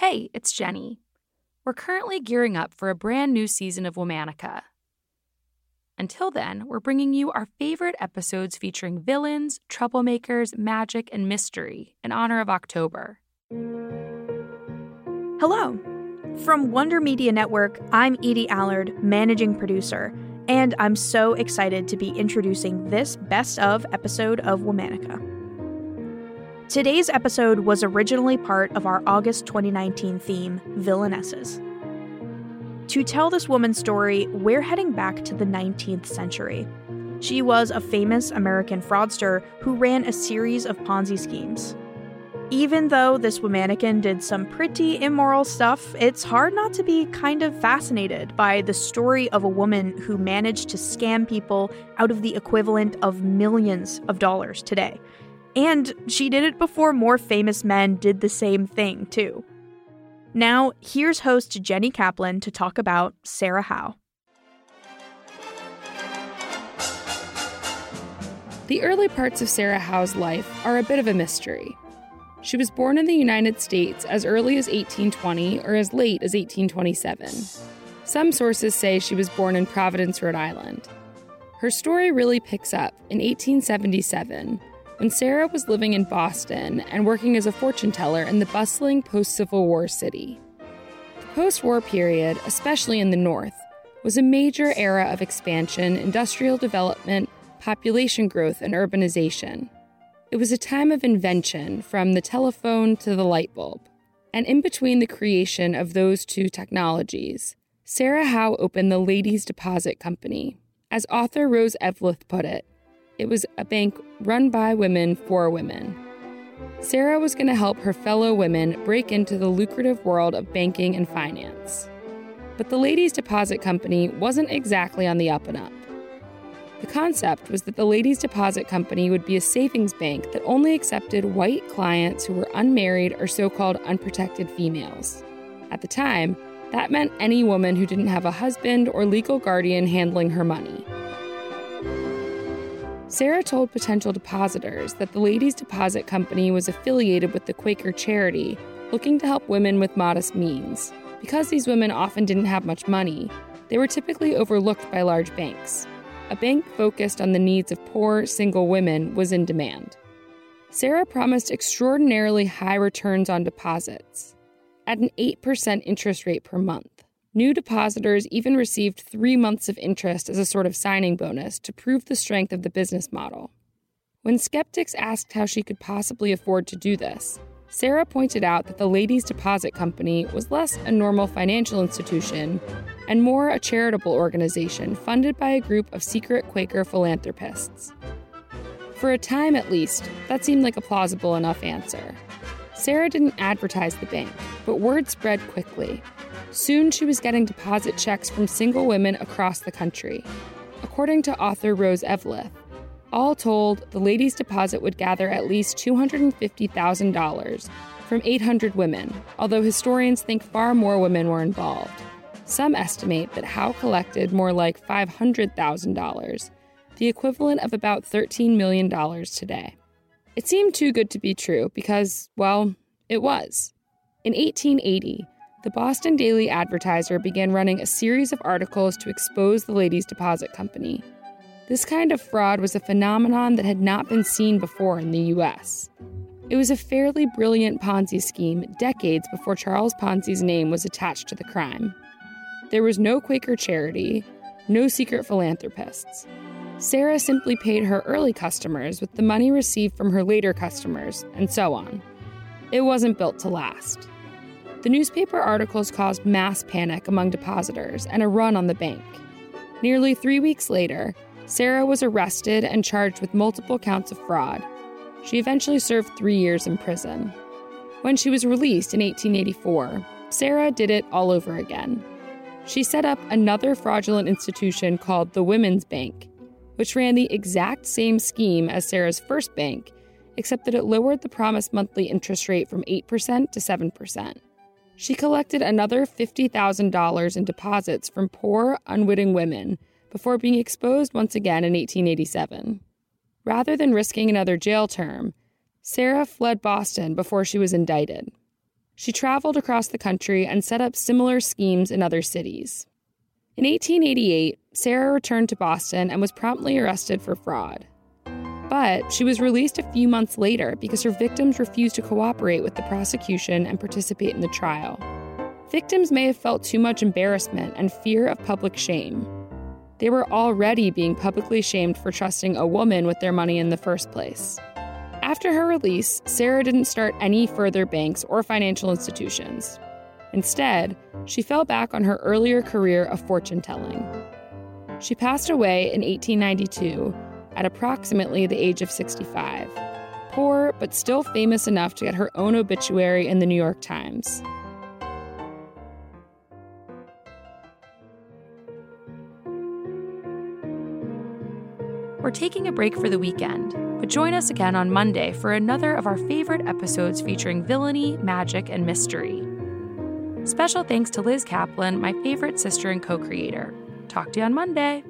Hey, it's Jenny. We're currently gearing up for a brand new season of Womanica. Until then, we're bringing you our favorite episodes featuring villains, troublemakers, magic, and mystery in honor of October. Hello. From Wonder Media Network, I'm Edie Allard, managing producer, and I'm so excited to be introducing this best of episode of Womanica. Today's episode was originally part of our August 2019 theme, Villainesses. To tell this woman's story, we're heading back to the 19th century. She was a famous American fraudster who ran a series of Ponzi schemes. Even though this womanican did some pretty immoral stuff, it's hard not to be kind of fascinated by the story of a woman who managed to scam people out of the equivalent of millions of dollars today. And she did it before more famous men did the same thing, too. Now, here's host Jenny Kaplan to talk about Sarah Howe. The early parts of Sarah Howe's life are a bit of a mystery. She was born in the United States as early as 1820 or as late as 1827. Some sources say she was born in Providence, Rhode Island. Her story really picks up in 1877 when Sarah was living in Boston and working as a fortune teller in the bustling post Civil War city. The post war period, especially in the North, was a major era of expansion, industrial development, population growth, and urbanization. It was a time of invention from the telephone to the light bulb. And in between the creation of those two technologies, Sarah Howe opened the Ladies Deposit Company. As author Rose Eveleth put it, it was a bank run by women for women. Sarah was going to help her fellow women break into the lucrative world of banking and finance. But the Ladies Deposit Company wasn't exactly on the up and up. The concept was that the Ladies Deposit Company would be a savings bank that only accepted white clients who were unmarried or so called unprotected females. At the time, that meant any woman who didn't have a husband or legal guardian handling her money. Sarah told potential depositors that the Ladies Deposit Company was affiliated with the Quaker charity, looking to help women with modest means. Because these women often didn't have much money, they were typically overlooked by large banks. A bank focused on the needs of poor, single women was in demand. Sarah promised extraordinarily high returns on deposits at an 8% interest rate per month. New depositors even received three months of interest as a sort of signing bonus to prove the strength of the business model. When skeptics asked how she could possibly afford to do this, Sarah pointed out that the Ladies Deposit Company was less a normal financial institution and more a charitable organization funded by a group of secret Quaker philanthropists. For a time at least, that seemed like a plausible enough answer. Sarah didn't advertise the bank, but word spread quickly, Soon she was getting deposit checks from single women across the country. According to author Rose Eveleth, all told, the ladies' deposit would gather at least $250,000 from 800 women, although historians think far more women were involved. Some estimate that Howe collected more like $500,000, the equivalent of about $13 million today. It seemed too good to be true because, well, it was. In 1880, the Boston Daily Advertiser began running a series of articles to expose the Ladies Deposit Company. This kind of fraud was a phenomenon that had not been seen before in the US. It was a fairly brilliant Ponzi scheme decades before Charles Ponzi's name was attached to the crime. There was no Quaker charity, no secret philanthropists. Sarah simply paid her early customers with the money received from her later customers, and so on. It wasn't built to last. The newspaper articles caused mass panic among depositors and a run on the bank. Nearly three weeks later, Sarah was arrested and charged with multiple counts of fraud. She eventually served three years in prison. When she was released in 1884, Sarah did it all over again. She set up another fraudulent institution called the Women's Bank, which ran the exact same scheme as Sarah's first bank, except that it lowered the promised monthly interest rate from 8% to 7% she collected another $50,000 in deposits from poor, unwitting women before being exposed once again in 1887. Rather than risking another jail term, Sarah fled Boston before she was indicted. She traveled across the country and set up similar schemes in other cities. In 1888, Sarah returned to Boston and was promptly arrested for fraud. But she was released a few months later because her victims refused to cooperate with the prosecution and participate in the trial. Victims may have felt too much embarrassment and fear of public shame. They were already being publicly shamed for trusting a woman with their money in the first place. After her release, Sarah didn't start any further banks or financial institutions. Instead, she fell back on her earlier career of fortune telling. She passed away in 1892 at approximately the age of 65. Poor, but still famous enough to get her own obituary in the New York Times. We're taking a break for the weekend, but join us again on Monday for another of our favorite episodes featuring villainy, magic, and mystery. Special thanks to Liz Kaplan, my favorite sister and co creator. Talk to you on Monday.